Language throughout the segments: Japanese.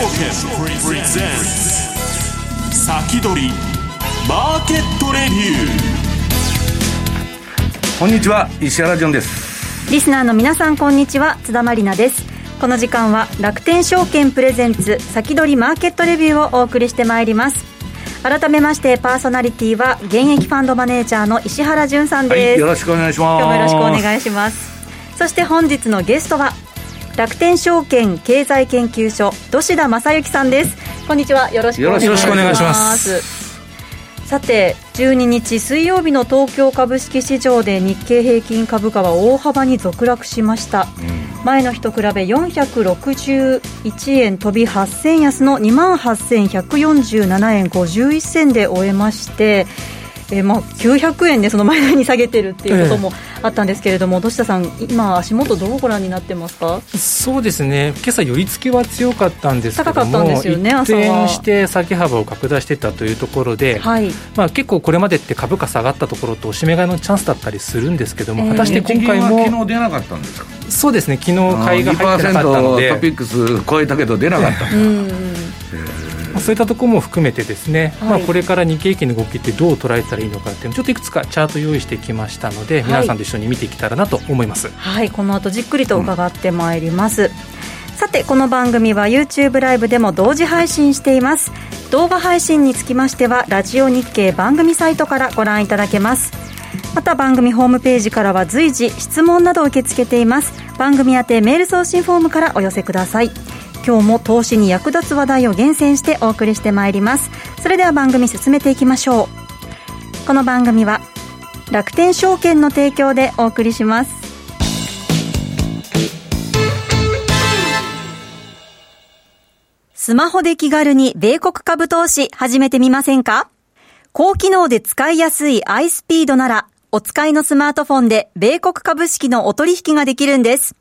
券プレゼンツ先取りマーケットレビューこんにちは石原潤です。リスナーの皆さんこんにちは。津田まりなです。この時間は楽天証券プレゼンツ先取りマーケットレビューをお送りしてまいります。改めましてパーソナリティは現役ファンドマネージャーの石原潤さんです、はい、よろしくお願いします。今日もよろしくお願いします。そして本日のゲストは楽天証券経済研究所土田正幸さんです。こんにちは。よろしくお願いします。さて12日水曜日の東京株式市場で日経平均株価は大幅に続落しました、うん、前の日と比べ461円飛び8000安の2万8147円51銭で終えましてえー、まあ900円でその前に下げてるっていうこともあったんですけれども、土下さん、今、足元、どうご覧になってますか？そうですね、今朝寄り付きは強かったんですけども、高かったんですよね、一転して下げ幅を拡大してたというところで、はい、まあ、結構これまでって株価下がったところと、おしめ買いのチャンスだったりするんですけども、えー、果たして今回も。昨日出なかったんですかそうですね、昨日買いが入ってなかったので。トピックス超えたけど、出なかったんだ。そういったところも含めてですね、はい、まあ、これから日経平均の動きってどう捉えたらいいのかっていうのちょっといくつかチャート用意してきましたので、はい、皆さんと一緒に見ていけたらなと思います、はい、この後じっくりと伺ってまいります、うん、さてこの番組は YouTube ライブでも同時配信しています。動画配信につきましてはラジオ日経番組サイトからご覧いただけます。また番組ホームページからは随時質問などを受け付けています。番組宛てメール送信フォームからお寄せください今日も投資に役立つ話題を厳選してお送りしてまいります。それでは番組進めていきましょう。この番組は楽天証券の提供でお送りします。スマホで気軽に米国株投資始めてみませんか？高機能で使いやすい iSpeed ならお使いのスマートフォンで米国株式のお取引ができるんです。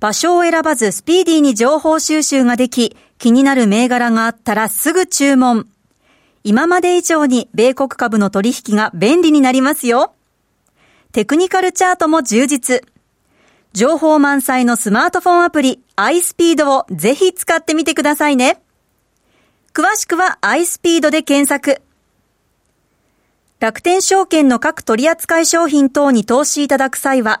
場所を選ばずスピーディーに情報収集ができ、気になる銘柄があったらすぐ注文。今まで以上に米国株の取引が便利になりますよ。テクニカルチャートも充実。情報満載のスマートフォンアプリ iSpeed をぜひ使ってみてくださいね。詳しくは iSpeed で検索。楽天証券の各取扱商品等に投資いただく際は、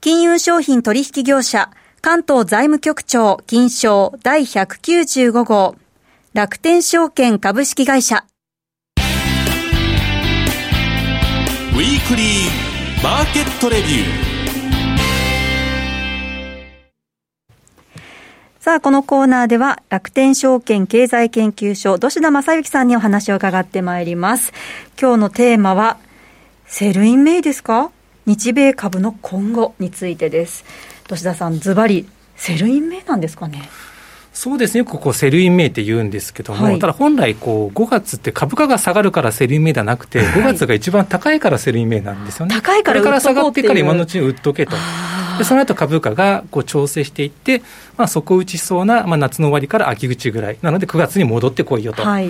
金融商品取引業者、関東財務局長金商第195号、楽天証券株式会社。ウィークリーマーケットレビュー。さあ、このコーナーでは、楽天証券経済研究所、土田正幸さんにお話を伺ってまいります。今日のテーマは、 Sell in May ですか？日米株の今後についてです。土田さん、ズバリ、 Sell in May なんですかね？そうですね、こう Sell in May って言うんですけども、はい、ただ本来こう、5月って株価が下がるから Sell in May ではなくて、5月が一番高いから Sell in May なんですよね。高いからこれから下がってから今のうちに売っとけと。でその後株価がこう調整していって、まあ、底打ちしそうな、まあ、夏の終わりから秋口ぐらい、なので9月に戻ってこいよと、はい、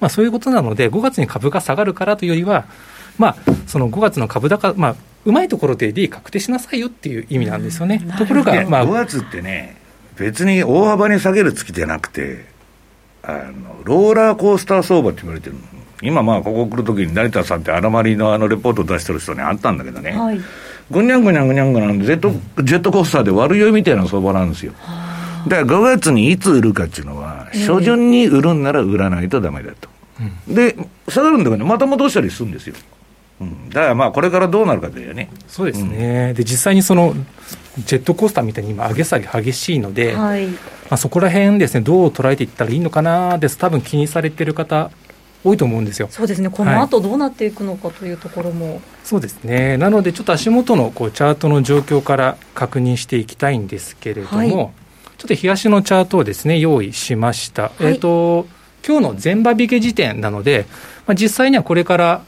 まあ、そういうことなので、5月に株が下がるからというよりは、まあ、その5月の株高、まあ、うまいところで利益確定しなさいよっていう意味なんですよね。ところが、まあ、5月ってね、別に大幅に下げる月じゃなくて、あのローラーコースター相場って言われてる今、まあ、ここ来るときに成田さんって荒まりのあのレポート出してる人にあったんだけどね、はい、ぐにゃんぐにゃんぐにゃんぐにゃんジェット、ジェットコースターで悪酔いみたいな相場なんですよ。だから5月にいつ売るかっていうのは、初旬に売るんなら売らないとだめだと。で、下がるんだけど、また戻したりするんですよ。うん、だからまあ、これからどうなるかだよね。そうですね、うん、で実際にそのジェットコースターみたいに今、上げ下げ激しいので、はい、まあ、そこら辺ですね、どう捉えていったらいいのかなです、多分気にされてる方、多いと思うんですよ。そうですね、この後どうなっていくのかというところも、はい、そうですね、なので、ちょっと足元のこうチャートの状況から確認していきたいんですけれども、はい、ちょっと東のチャートをですね用意しました。えっ、ー、と今日の前場引け時点なので、まあ、実際にはこれから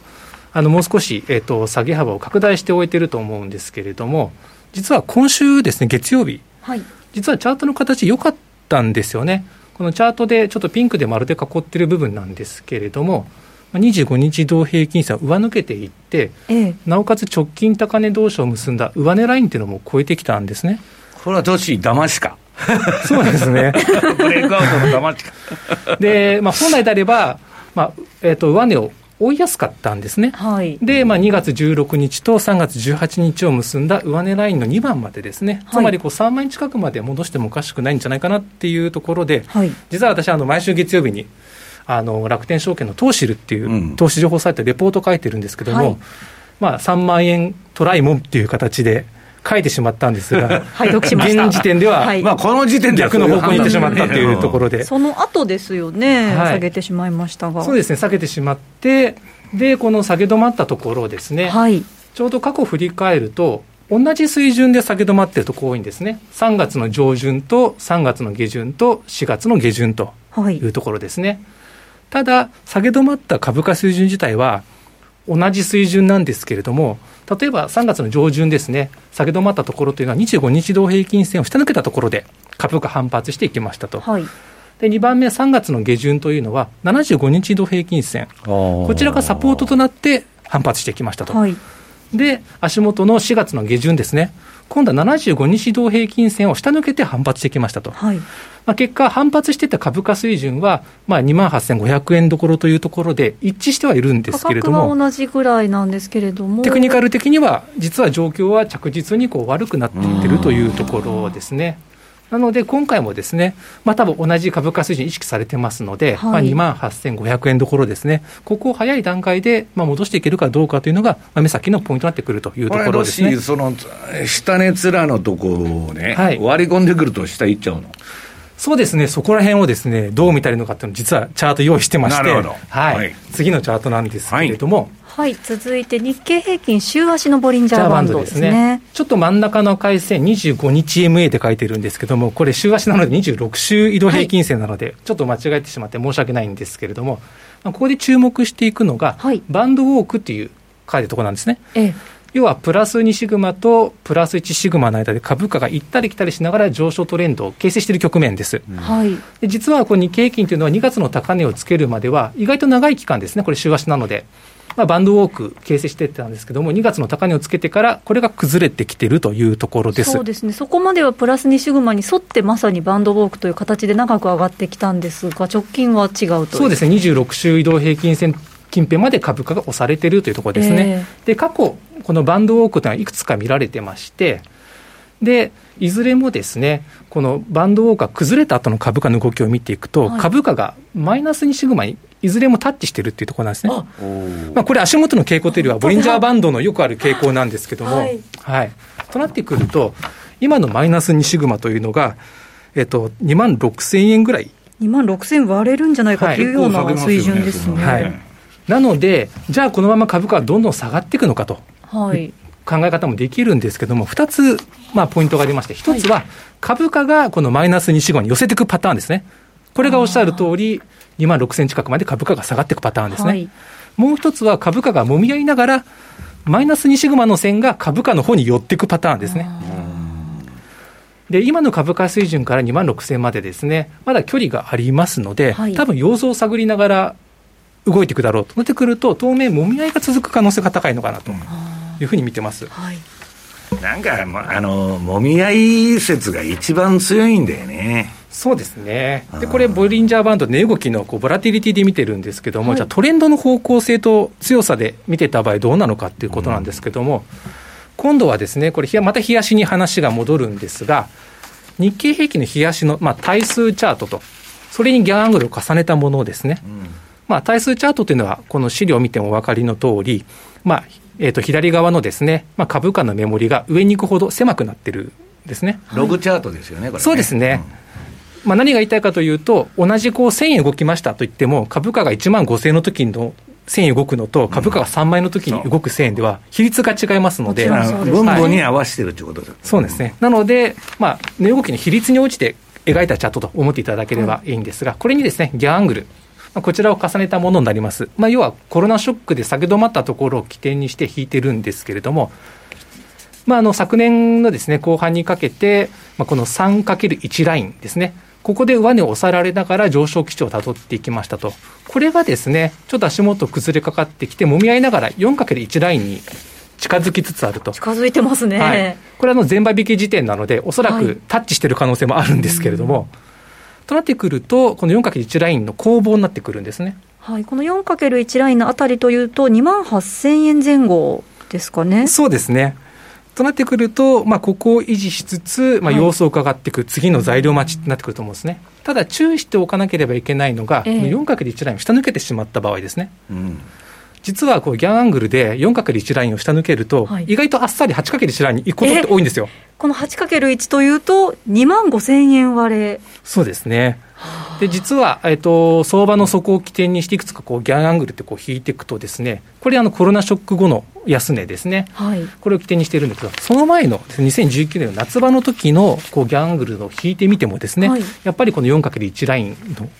あのもう少し、えーと、下げ幅を拡大しておいてると思うんですけれども、実は今週ですね、月曜日、はい、実はチャートの形、良かったんですよね。このチャートでちょっとピンクで丸で囲ってる部分なんですけれども、25日移動平均線を上抜けていって、ええ、なおかつ直近高値同士を結んだ上値ラインっていうのも超えてきたんですね。これはどっち騙しか？そうですね。ブレイクアウトの騙しか。で、まあ、本来であれば、まあえーと、上値を追いやすかったんですね。はい、で、まあ、2月16日と3月18日を結んだ上値ラインの2番までですね、つまりこう3万円近くまで戻してもおかしくないんじゃないかなっていうところで、はい、実は私、あの毎週月曜日にあの楽天証券のトーシルっていう投資情報サイトレポート書いてるんですけども、はい、まあ、3万円トライもっていう形で、書いてしまったんですが、はい、読しま現時点では、はい、まあ、この時点で逆の方向に行ってしまった。というところで、その後ですよね、はい、下げてしまいましたが。そうですね、下げてしまって、で、この下げ止まったところですね、はい、ちょうど過去振り返ると、同じ水準で下げ止まっているとこ多いんですね、3月の上旬と3月の下旬と4月の下旬とい。うところですね。はいただ、下げ止まった株価水準自体は、同じ水準なんですけれども、例えば3月の上旬ですね、下げ止まったところというのは、25日同平均線を下抜けたところで、株価反発していきましたと。はいで2番目、3月の下旬というのは、75日移動平均線、こちらがサポートとなって反発してきましたと。はい、で、足元の4月の下旬ですね、今度は75日移動平均線を下抜けて反発してきましたと。はいまあ、結果、反発してた株価水準は、まあ、2万8500円どころというところで、一致してはいるんですけれども、同じぐらいなんですけれども、テクニカル的には、実は状況は着実にこう悪くなっていってるというところですね。なので、今回もですね、まあ多分同じ株価水準意識されてますので、はい、まあ、2万8500円どころですね、ここを早い段階でまあ戻していけるかどうかというのが、まあ、目先のポイントになってくるというところですね。その下値面のところをね、はい、割り込んでくると下行っちゃうの？そうですね、そこら辺をですね、どう見たらいいのかっていうのを、実はチャート用意してまして、はい、はい、次のチャートなんですけれども、はい、続いて日経平均週足のボリンジャーバンドですね。ねちょっと真ん中の回線、25日 MA って書いてるんですけども、これ、週足なので26週移動平均線なので、はい、ちょっと間違えてしまって申し訳ないんですけれども、まあ、ここで注目していくのが、はい、バンドウォークっていう書いてるところなんですね。ええ要はプラス2シグマとプラス1シグマの間で株価が行ったり来たりしながら上昇トレンドを形成している局面です。はい、で実はこの日経平均というのは2月の高値をつけるまでは意外と長い期間ですね、これ週足なので。まあ、バンドウォーク形成していったんですけども、2月の高値をつけてから、これが崩れてきてるというところです。そうですね、そこまではプラス2シグマに沿って、まさにバンドウォークという形で長く上がってきたんですが、直近は違うとそうですね、26週移動平均線近辺まで株価が押されているというところですね。えー、で過去このバンドウォークというのはいくつか見られてまして、でいずれもですね、このバンドウォークが崩れた後の株価の動きを見ていくと、はい、株価がマイナス2シグマにいずれもタッチしてるっていうところなんですね。まあ、これ、足元の傾向というよりは、ボリンジャーバンドのよくある傾向なんですけども、はい、はい、となってくると、今のマイナス2シグマというのが、えっと、2万6000円ぐらい。2万6000割れるんじゃないかというような水準ですね。はいなので、じゃあこのまま株価はどんどん下がっていくのかと。はい。考え方もできるんですけども、2つ、まあ、ポイントがありまして、1つは、株価がこのマイナス2、4、5に寄せていくパターンですね。これがおっしゃる通り、2万6000近くまで株価が下がっていくパターンですね。はい、もう1つは、株価がもみ合いながら、マイナス2シグマの線が株価の方に寄っていくパターンですね。で今の株価水準から2万6000までですね、まだ距離がありますので、はい、多分様子を探りながら動いていくだろうと。なってくると、当面、もみ合いが続く可能性が高いのかなというふうに見てます。はいなんか、あの、もみ合い説が一番強いんだよね。そうですね。で、これ、ボリンジャーバンド、値動きのこうボラティリティで見てるんですけども、はい、じゃあトレンドの方向性と強さで見てた場合どうなのかっていうことなんですけども、うん、今度はですね、これ、また冷やしに話が戻るんですが、日経平均の冷やしの、まあ、対数チャートと、それにギャンアングルを重ねたものですね。うんまあ、対数チャートというのは、この資料を見てもお分かりの通り、まあえー、と左側のですね、まあ、株価のメモリが上に行くほど狭くなってるんですね。ログチャートですよね、これ、ね、そうですね。うん、まあ、何が言いたいかというと、同じこう1000円動きましたといっても、株価が1万5000円の時の1000円動くのと、株価が3万円の時に動く1000円では、比率が違いますので、分母に合わせてるということです、はい、そうですね。なので、まあ、値動きの比率に応じて描いたチャートと思っていただければいいんですが、これにですね、ギャンアングル、まあ、こちらを重ねたものになります。まあ、要はコロナショックで下げ止まったところを起点にして引いてるんですけれども、まあ、あの昨年のですね後半にかけて、まあ、この 3×1 ラインですね、ここで上値を抑えられながら上昇基調をたどっていきましたと、これがですね、ちょっと足元崩れかかってきて、もみ合いながら 4×1 ラインに近づきつつあると。近づいてますね。はい、これはの前場引き時点なので、おそらくタッチしてる可能性もあるんですけれども、はい、となってくると、この 4×1 ラインの攻防になってくるんですね。はい、この 4×1 ラインのあたりというと、2万8000円前後ですかね。そうですね。となってくると、まあ、ここを維持しつつ、まあ、様子を伺っていく、次の材料待ちになってくると思うんですね。ただ、注意しておかなければいけないのが、えー、4×1 ラインを下抜けてしまった場合ですね。うん実はこうギャンアングルで 4×1 ラインを下抜けると、はい、意外とあっさり 8×1 ラインに行くことって多いんですよ。この 8×1 というと、2万5千円割れ。そうですね。で実は、えーと、相場の底を起点にしていくつかこうギャンアングルってこう引いていくとですねこれあのコロナショック後の安値ですね、はい、これを起点にしているんですがその前の2019年の夏場の時のこうギャンアングルの引いてみてもですね、はい、やっぱりこの 4×1 ラインの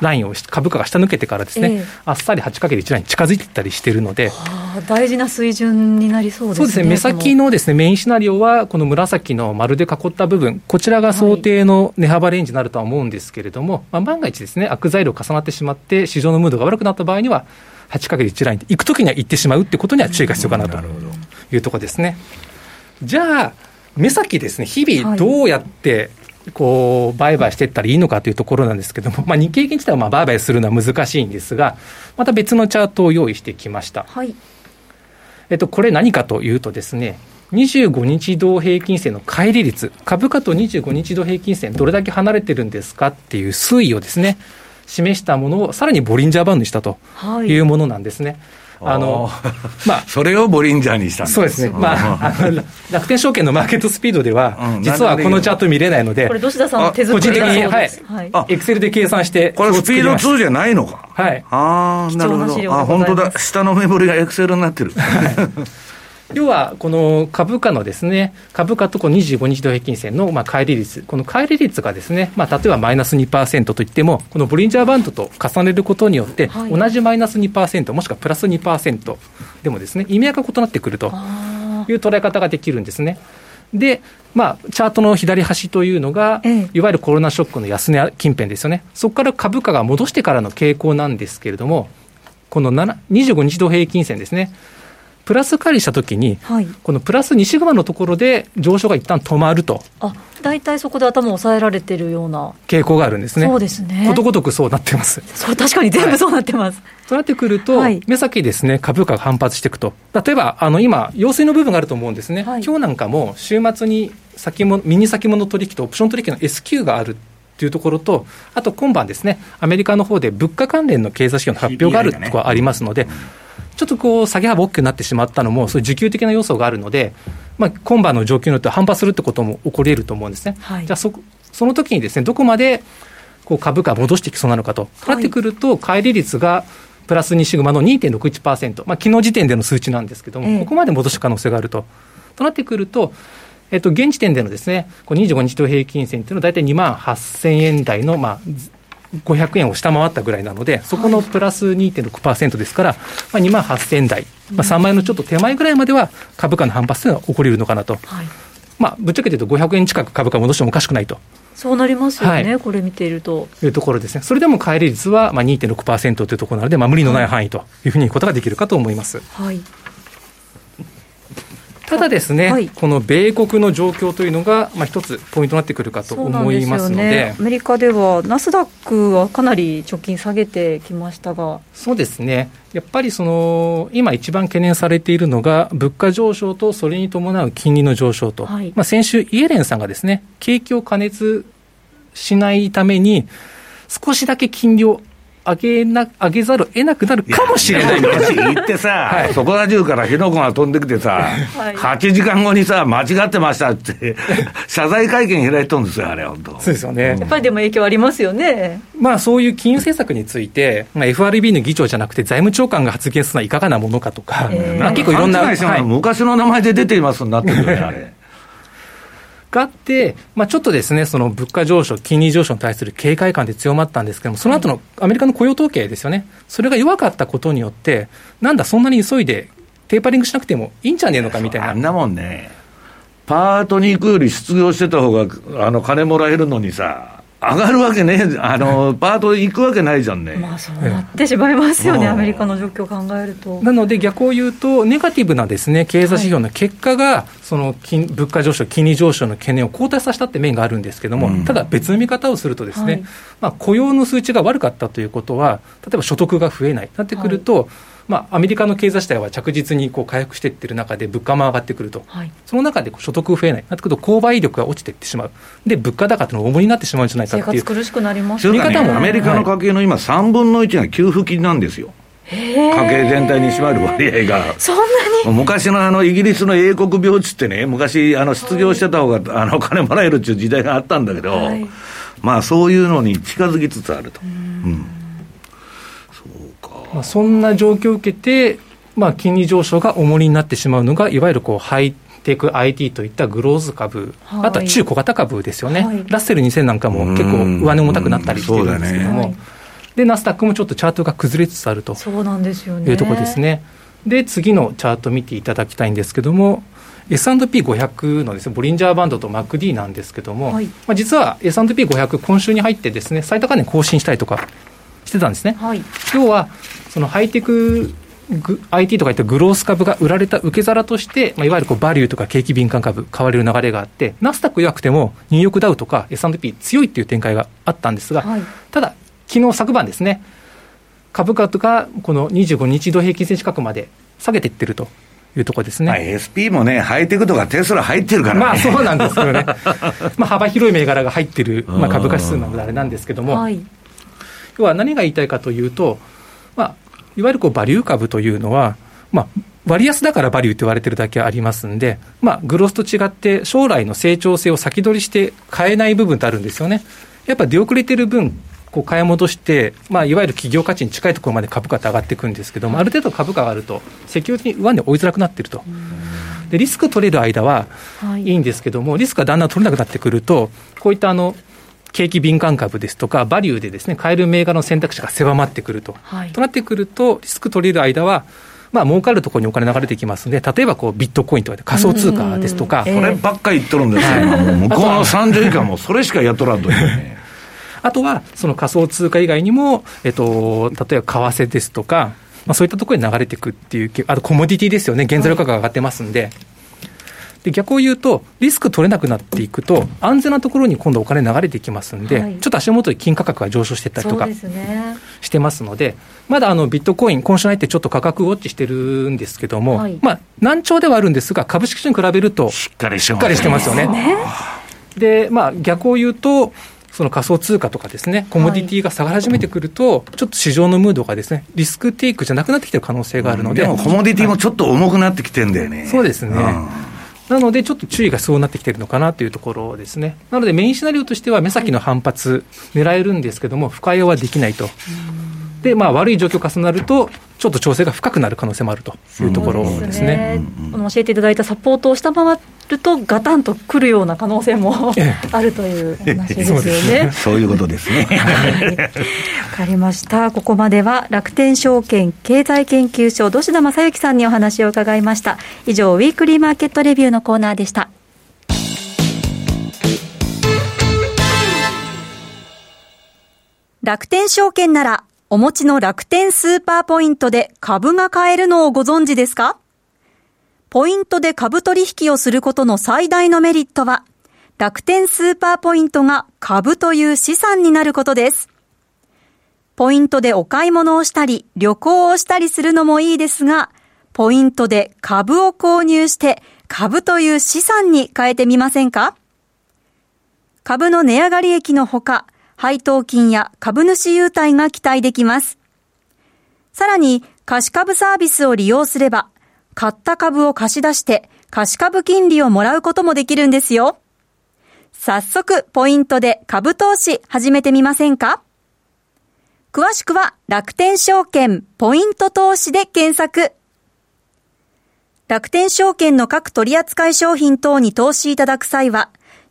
ラインを株価が下抜けてからですね、えー、あっさり 8×1 ラインに近づいていったりしているので、はあ、大事な水準になりそうですね。そうですね目先のですねメインシナリオは、この紫の丸で囲った部分、こちらが想定の値幅レンジになるとは思うんですけれども、はい、まあ、万が一ですね、悪材料重なってしまって、市場のムードが悪くなった場合には、8×1 ラインで行くときには行ってしまうってことには注意が必要かなというところですね。じゃあ、目先ですね、日々どうやって、はいこう売買していったらいいのかというところなんですけれども、まあ、日経平均自体はまあ売買するのは難しいんですが、また別のチャートを用意してきました。はい、えっと、これ何かというとですね、25日同平均線の乖離率、株価と25日同平均線、どれだけ離れてるんですかっていう推移をですね、示したものをさらにボリンジャーバンドにしたというものなんですね。はいあの、まあ、それをボリンジャーにしたんですそうですね。まあ、あの、楽天証券のマーケットスピードでは、実はこのチャート見れないので、これ、土田さんの手作り個人的に、はい。エクセルで計算して、これスピード2じゃないのか。はい。ああ、なるほど。あ、本当だ。下のメモリがエクセルになってる。要は、この株価のですね、株価とこの25日同平均線のまあ乖離率、この乖離率がですね、まあ、例えばマイナス2%といっても、このボリンジャーバンドと重ねることによって、同じマイナス2%、もしくはプラス2%でもですね、意味合いが異なってくるという捉え方ができるんですね。で、まあ、チャートの左端というのが、ええ、いわゆるコロナショックの安値近辺ですよね、そこから株価が戻してからの傾向なんですけれども、この25日同平均線ですね、プラス借りしたときに、はい、このプラス2シグマのところで上昇が一旦止まると。あ大体そこで頭を抑えられてるような傾向があるんですね。そうですね。ことごとくそうなってます。そう確かに全部そうなってます。はい、となってくると、はい、目先ですね、株価が反発していくと。例えば、あの今、陽水の部分があると思うんですね。はい、今日なんかも週末に先もミニ先物取引とオプション取引の S q があるというところと、あと今晩ですね、アメリカの方で物価関連の経済指標の発表があるところがありますので、ちょっとこう下げ幅大きくなってしまったのも、そういう需給的な要素があるので、まあ、今晩の状況によって反発するってことも起こり得ると思うんですね。はい、じゃあそ、その時にですね、どこまでこう株価戻してきそうなのかと、なってくると、乖離率がプラス2シグマの2.61%、まあ昨日時点での数値なんですけども、ええ、ここまで戻す可能性があると。となってくると、えっと、現時点でのですね、こう25日と平均線というのは大体2万8000円台の、まあ、500円を下回ったぐらいなので、そこのプラス2.6%ですから、まあ、2万8000円台、まあ、3万円のちょっと手前ぐらいまでは株価の反発というのは起こり得るのかなと。はいまあ、ぶっちゃけて言うと、500円近く株価戻してもおかしくないと。そうなりますよね、はい、これ見ていると。いうところですね、それでも乖離率はまあ2.6%というところなので、まあ、無理のない範囲というふうに言うことができるかと思います。はいただですね、はい、この米国の状況というのが、まあ、一つポイントになってくるかと思いますので、ね、アメリカでは、ナスダックはかなり直近下げてきましたが。そうですね、やっぱりその今、一番懸念されているのが、物価上昇とそれに伴う金利の上昇と、はい、まあ、先週、イエレンさんがですね景気を加熱しないために、少しだけ金利を上げな、上げざるを得なくなるかもしれない昔行ってさ、はい、そこら中から火の粉が飛んできてさ、はい、8時間後にさ、間違ってましたって、謝罪会見開いたんですよ、あれ、本当。そうですよね、やっぱりでも影響ありますよね。まあ、そういう金融政策について、まあ、FRB の議長じゃなくて、財務長官が発言するのはいかがなものかとか、えー、まあ、結構いろんな。昔の名前で出ていますになってるよね、あれ。があって、まあ、ちょっとですね、その物価上昇、金利上昇に対する警戒感で強まったんですけども、その後のアメリカの雇用統計ですよね、それが弱かったことによって、なんだ、そんなに急いでテーパリングしなくてもいいんじゃねえのかみたいな。あんなもんね、パートに行くより失業してた方があが金もらえるのにさ、上がるわけねあの、パート行くわけないじゃんね。まあそうなってしまいますよね、アメリカの状況を考えると。なので逆を言うと、ネガティブなですね、経済指標の結果が、その金物価上昇、金利上昇の懸念を後退させたって面があるんですけれども、うん、ただ別の見方をするとですね、はい、まあ雇用の数値が悪かったということは、例えば所得が増えない、なってくると、はいまあ、アメリカの経済自体は着実にこう回復していってる中で、物価も上がってくると、はい、その中で所得増えない、なってくると、購買力が落ちていってしまう、で物価高というのが重荷になってしまうんじゃないかっていう、苦しくなります、ね、見方もアメリカの家計の今、3分の1が給付金なんですよ。家計全体に占まる割合が、そんなに？昔のあのイギリスの英国病地ってね、昔、あの失業してた方があの金もらえるっていう時代があったんだけど、はい、まあそういうのに近づきつつあると。うんまあ、そんな状況を受けて、まあ、金利上昇が重荷になってしまうのが、いわゆるこうハイテク IT といったグローズ株、はい、あとは中小型株ですよね、はい、ラッセル2000なんかも結構上値重たくなったりしてるんですけども、でナスダックもちょっとチャートが崩れつつあると。そうなんですよね。いうところですね。で次のチャート見ていただきたいんですけども、S&P500 のです、ね、ボリンジャーバンドと MacD なんですけども、はい、まあ、実は S&P500、今週に入ってですね、最高値更新したりとかしてたんですね。はい、要はそのハイテク IT とかいったグロース株が売られた受け皿として、まあ、いわゆるこうバリューとか景気敏感株、買われる流れがあって、ナスダック弱くても、ニューヨークダウとか S&P 強いっていう展開があったんですが、はい、ただ、昨日昨晩ですね、株価とか、この25日移動平均線近くまで下げていってるというところですね。まあ、SP もね、ハイテクとかテスラ入ってるからね。まあそうなんですよね。まあ幅広い銘柄が入ってる、まあ、株価指数なのであれなんですけども、はい、要は何が言いたいかというと、まあ、いわゆるこうバリュー株というのは、まあ、割安だからバリューって言われてるだけありますんで、まあ、グロスと違って、将来の成長性を先取りして買えない部分ってあるんですよね。やっぱ出遅れてる分、こう買い戻して、まあ、いわゆる企業価値に近いところまで株価って上がっていくんですけども、ある程度株価があると、積極的に上値追いづらくなってると。でリスク取れる間はいいんですけども、リスクがだんだん取れなくなってくると、こういったあの景気敏感株ですとか、バリューでですね、買える銘柄の選択肢が狭まってくると。はい、となってくると、リスク取れる間は、まあ儲かるところにお金流れてきますので、例えばこうビットコインとか仮想通貨ですとか、こればっかり言っとるんですよ、もう向こうの30以下もそれしかやっとらんと。いうね。あとは、その仮想通貨以外にも、えっと、例えば為替ですとか、まあ、そういったところに流れていくっていう、あとコモディティですよね、原材料価格が上がってますんで、で逆を言うと、リスク取れなくなっていくと、安全なところに今度お金流れていきますんで、はい、ちょっと足元で金価格が上昇していったりとかしてますので、まだあのビットコイン、今週入ってちょっと価格ウォッチしてるんですけども、はい、まあ、難聴ではあるんですが、株式市場に比べると、しっかりしてますよね。で、まあ、逆を言うと、その仮想通貨とかですね、コモディティが下がり始めてくると、はい、ちょっと市場のムードがですね、リスクテイクじゃなくなってきてる可能性があるので。うん、でもコモディティもちょっと重くなってきてんだよね。そうですね。うんなので、ちょっと注意がそうなってきてるのかなというところですね。なので、メインシナリオとしては、目先の反発、狙えるんですけども、深用はできないと。で、まあ、悪い状況重なると、ちょっと調整が深くなる可能性もあるというところですね。すね教えていただいたサポートを下回ると、ガタンとくるような可能性もあるという話ですよね。そういうことですね。わ、かりました。ここまでは楽天証券経済研究所土田正幸さんにお話を伺いました。以上、ウィークリーマーケットレビューのコーナーでした。楽天証券ならお持ちの楽天スーパーポイントで株が買えるのをご存知ですか？ポイントで株取引をすることの最大のメリットは、楽天スーパーポイントが株という資産になることです。ポイントでお買い物をしたり、旅行をしたりするのもいいですが、ポイントで株を購入して株という資産に変えてみませんか？株の値上がり益のほか、配当金や株主優待が期待できます。さらに、貸し株サービスを利用すれば、買った株を貸し出して貸し株金利をもらうこともできるんですよ。早速、ポイントで株投資始めてみませんか？詳しくは楽天証券ポイント投資で検索。楽天証券の各取扱商品等に投資いただく際は、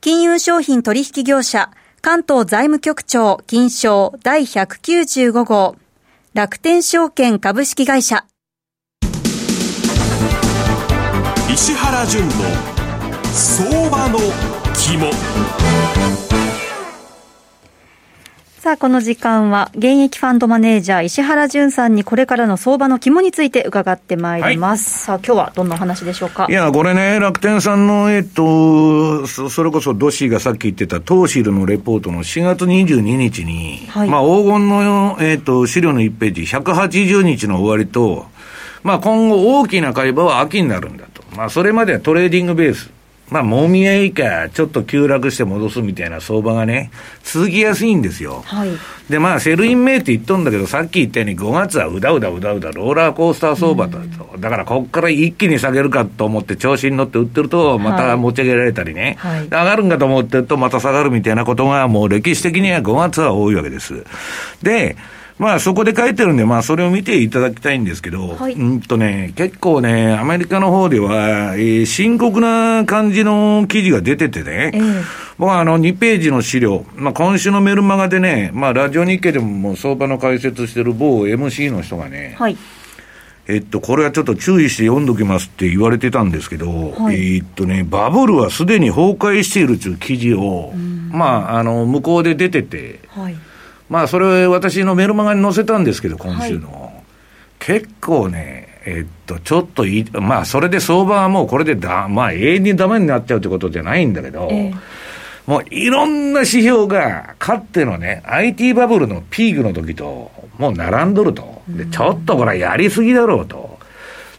金融商品取引業者、関東財務局長金賞第195号、楽天証券株式会社。石原淳の相場の肝。さあ、この時間は、現役ファンドマネージャー、石原淳さんにこれからの相場の肝について伺ってまいります。はい、さあ、今日はどんなお話でしょうか？いや、これね、楽天さんの、えっと、それこそドシーがさっき言ってたトーシルのレポートの4月22日に、はい、まあ、黄金の、えっと、資料の1ページ、180日の終わりと、まあ、今後大きな買い場は秋になるんだと。まあ、それまではトレーディングベース。まあ、もみ合いか、ちょっと急落して戻すみたいな相場がね、続きやすいんですよ。はい。で、まあ、 Sell in May って言っとんだけど、さっき言ったように5月はうだうだうだうだ、ローラーコースター相場だと。だから、ここから一気に下げるかと思って調子に乗って売ってると、また持ち上げられたりね。はい。上がるんかと思ってると、また下がるみたいなことが、もう歴史的には5月は多いわけです。で、まあそこで書いてるんで、まあそれを見ていただきたいんですけど、はい、うんとね、結構ね、アメリカの方では、えー、深刻な感じの記事が出ててね、えー、僕はあの2ページの資料、まあ今週のメルマガでね、まあラジオ日経でももう相場の解説してる某 MC の人がね、はい。えっと、これはちょっと注意して読んどきますって言われてたんですけど、はい、えっとね、バブルはすでに崩壊しているという記事を、まあ、あの、向こうで出てて、はいまあ、それ私のメルマガに載せたんですけど、今週の。はい、結構ね、えっと、ちょっといい、まあ、それで相場はもうこれでだ、まあ、永遠にダメになっちゃうってことじゃないんだけど、えー、もういろんな指標が、かつてのね、IT バブルのピークの時と、もう並んどると。で、ちょっとこれやりすぎだろうと。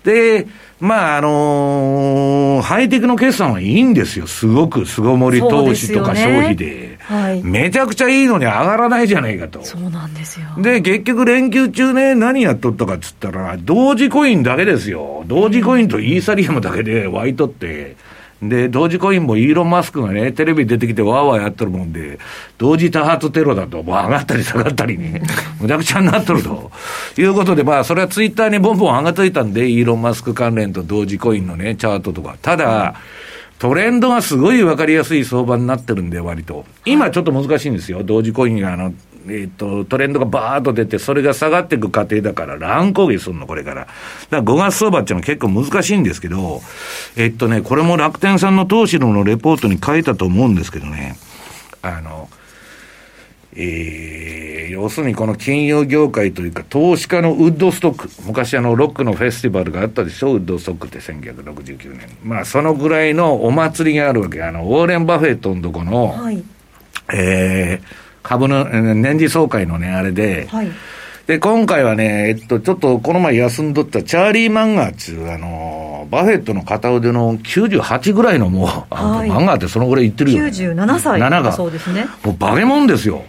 で、まあ、あのー、ハイテクの決算はいいんですよ。すごく、巣ごもり投資とか消費で。はい、めちゃくちゃいいのに上がらないじゃないかと。そうなんですよ。で、結局連休中ね、何やっとったかっつったら、同時コインだけですよ。同時コインとイーサリアムだけで湧いとって、で、同時コインもイーロン・マスクがね、テレビ出てきてわーわーやってるもんで、同時多発テロだと、もう上がったり下がったりね、むちゃくちゃになっとると。いうことで、まあ、それはツイッターにボンボン上がっといたんで、イーロン・マスク関連と同時コインのね、チャートとか。ただ、トレンドがすごい分かりやすい相場になってるんで、割と。今ちょっと難しいんですよ。同時コインが、あの、えっ、ー、と、トレンドがバーッと出て、それが下がっていく過程だから、乱高下するの、これから。だから5月相場っていうのは結構難しいんですけど、えっとね、これも楽天さんの投資のレポートに書いたと思うんですけどね、あの、えー、要するにこの金融業界というか、投資家のウッドストック、昔あの、ロックのフェスティバルがあったでしょ、ウッドストックって1969年。まあ、そのぐらいのお祭りがあるわけ。あの、ウォーレン・バフェットのとこの、はい、えー、株の年次総会のね、あれで、はい、で、今回はね、えっと、ちょっとこの前休んどったチャーリー・マンガーっていう、あの、バフェットの片腕の98ぐらいのもう、はい、マンガーってそのぐらい言ってるよ、ね。97歳。7が。そうですね。もうバケモンですよ。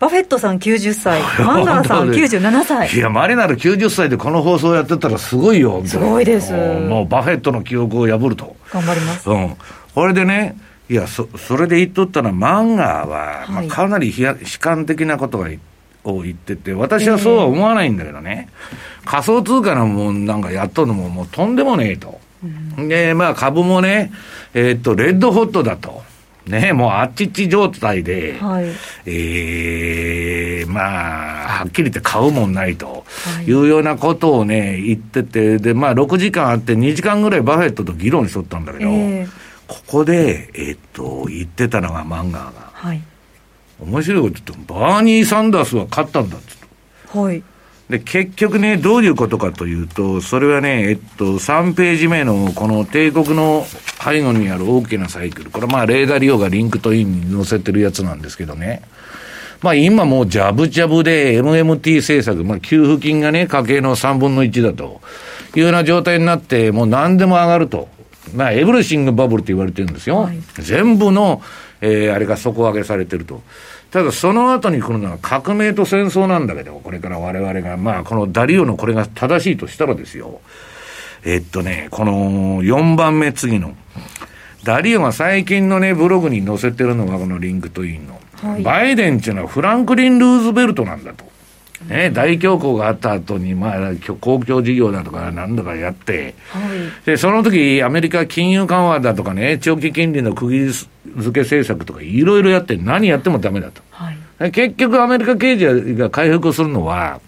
バフェットさん90歳、マンガーさん97歳。いや、マリナル90歳でこの放送やってたらすごいよ。すごいです。もうバフェットの記録を破ると。頑張ります。うん。これでね、いや、そ、それで言っとったのは、マンガーは、まあ、かなり悲観的なことがを言ってて、私はそうは思わないんだけどね、えー、仮想通貨のもんなんかやっとるのももうとんでもねえと。うん、で、まあ株もね、えー、っと、レッドホットだと。ね、もうあっちっち状態で、はい、ええー、まあ、はっきり言って買うもんないと。い。うようなことをね、言ってて、で、まあ6時間あって2時間ぐらいバフェットと議論しとったんだけど、えー、ここで、えー、っと、言ってたのがマンガーが。はい。面白いこと言って、バーニー・サンダースは勝ったんだって。はい。で、結局ね、どういうことかというと、それはね、えっと、3ページ目の、この帝国の背後にある大きなサイクル。これまあ、レイ・ダリオが LinkedIn に載せてるやつなんですけどね。まあ今もうジャブジャブで MMT 政策、まあ給付金がね、家計の3分の1だというような状態になって、もう何でも上がると。まあ、 everything bubble って言われてるんですよ。はい、全部の、えー、あれが底上げされてると。ただその後に来るのは革命と戦争なんだけど、これから我々が、まあこのダリオのこれが正しいとしたらですよ。えっとね、この4番目次の。ダリオが最近のね、ブログに載せてるのがこの LinkedIn の。はい、バイデンっていうのはフランクリン・ルーズベルトなんだと。ね、大恐慌があった後に、まあ、公共事業だとか何だかやって、はい、で、その時、アメリカ金融緩和だとかね、長期金利の釘付け政策とかいろいろやって、何やってもダメだと。はい、結局、アメリカ経済が回復するのは、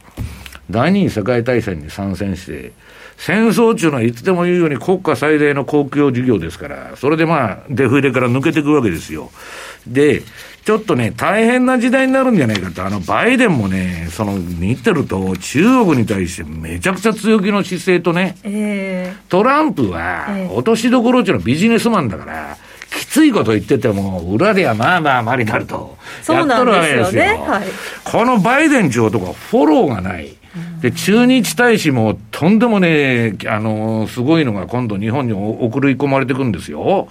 第二次世界大戦に参戦して、戦争っていうのはいつでも言うように国家最大の公共事業ですから、それでまあ、デフレから抜けていくわけですよ。で、ちょっとね、大変な時代になるんじゃないかと、あの、バイデンもね、その、見てると、中国に対してめちゃくちゃ強気の姿勢とね、えー、トランプは、落としどころっていうのはビジネスマンだから、きついこと言ってても、裏ではまあまあまりなると。やっとるわけですよ。ねはい、このバイデン長とかフォローがない。で、駐日大使もとんでもね、あの、すごいのが今度日本に送り込まれてくるんですよ。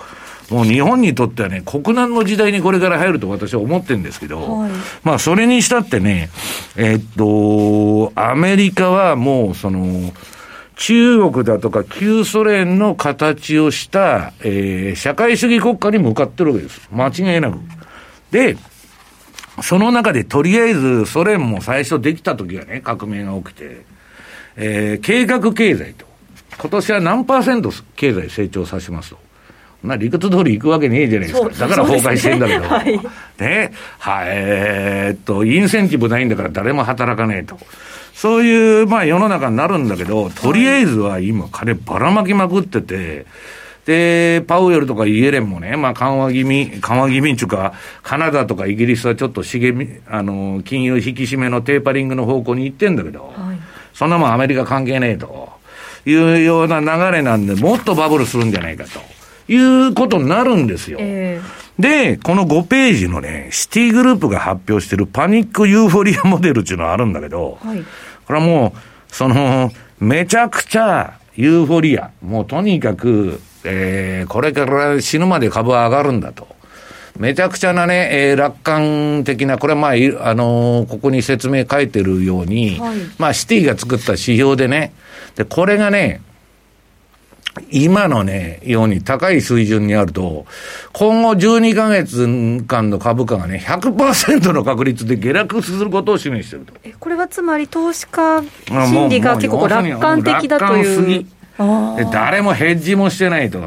もう日本にとってはね、国難の時代にこれから入ると私は思ってるんですけど、はい、まあそれにしたってね、えっと、アメリカはもうその、中国だとか旧ソ連の形をした、えー、社会主義国家に向かってるわけです。間違いなく。で、その中でとりあえずソ連も最初できた時はね、革命が起きて、えー、計画経済と。今年は何パーセント経済成長させますと。まあ理屈通り行くわけねえじゃないですか。だから崩壊してんだけど。ね、はい、ね。はい、えー、っと、インセンティブないんだから誰も働かねえと。そういう、まあ世の中になるんだけど、とりあえずは今金ばらまきまくってて、で、パウエルとかイエレンもね、まあ緩和気味、緩和気味っていうか、カナダとかイギリスはちょっと茂み、あの、金融引き締めのテーパリングの方向に行ってんだけど、はい、そんなもんアメリカ関係ねえというような流れなんで、もっとバブルするんじゃないかと。いうことになるんですよ。えー、で、この5ページのね、シティグループが発表してるパニックユーフォリアモデルっていうのがあるんだけど、はい、これはもう、その、めちゃくちゃユーフォリア、もうとにかく、えー、これから死ぬまで株は上がるんだと。めちゃくちゃなね、えー、楽観的な、これはまあ、あのー、ここに説明書いてるように、はい、まあ、シティが作った指標でね、で、これがね、今のね、ように高い水準にあると、今後12ヶ月間の株価がね、100%の確率で下落することを示していると。これはつまり投資家心理が結構楽観的だという。で誰もヘッジもしてないと。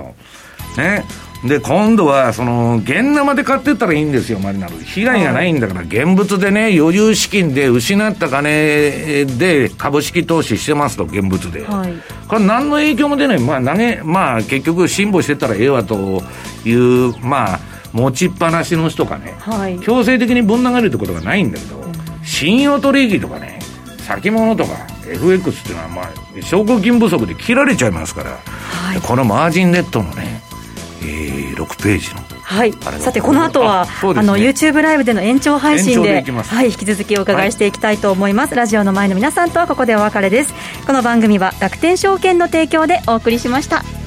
ね。で、今度は、その、現生で買ってったらいいんですよ、マリナル。被害がないんだから、現物でね、余裕資金で失った金で株式投資してますと、現物で。はい、これ何の影響も出ない。まあ、投げ、まあ、結局、辛抱してたらええわという、まあ、持ちっぱなしの人かね、はい、強制的にぶん投げるってことがないんだけど、うん、信用取引とかね、先物とか、FX っていうのは、まあ、証拠金不足で切られちゃいますから、はい、このマージンネットのね、えー、6ページのはい、さてこの後は、ね、あの YouTube ライブでの延長配信ではい、引き続きお伺いしていきたいと思います、はい、ラジオの前の皆さんとはここでお別れです。この番組は楽天証券の提供でお送りしました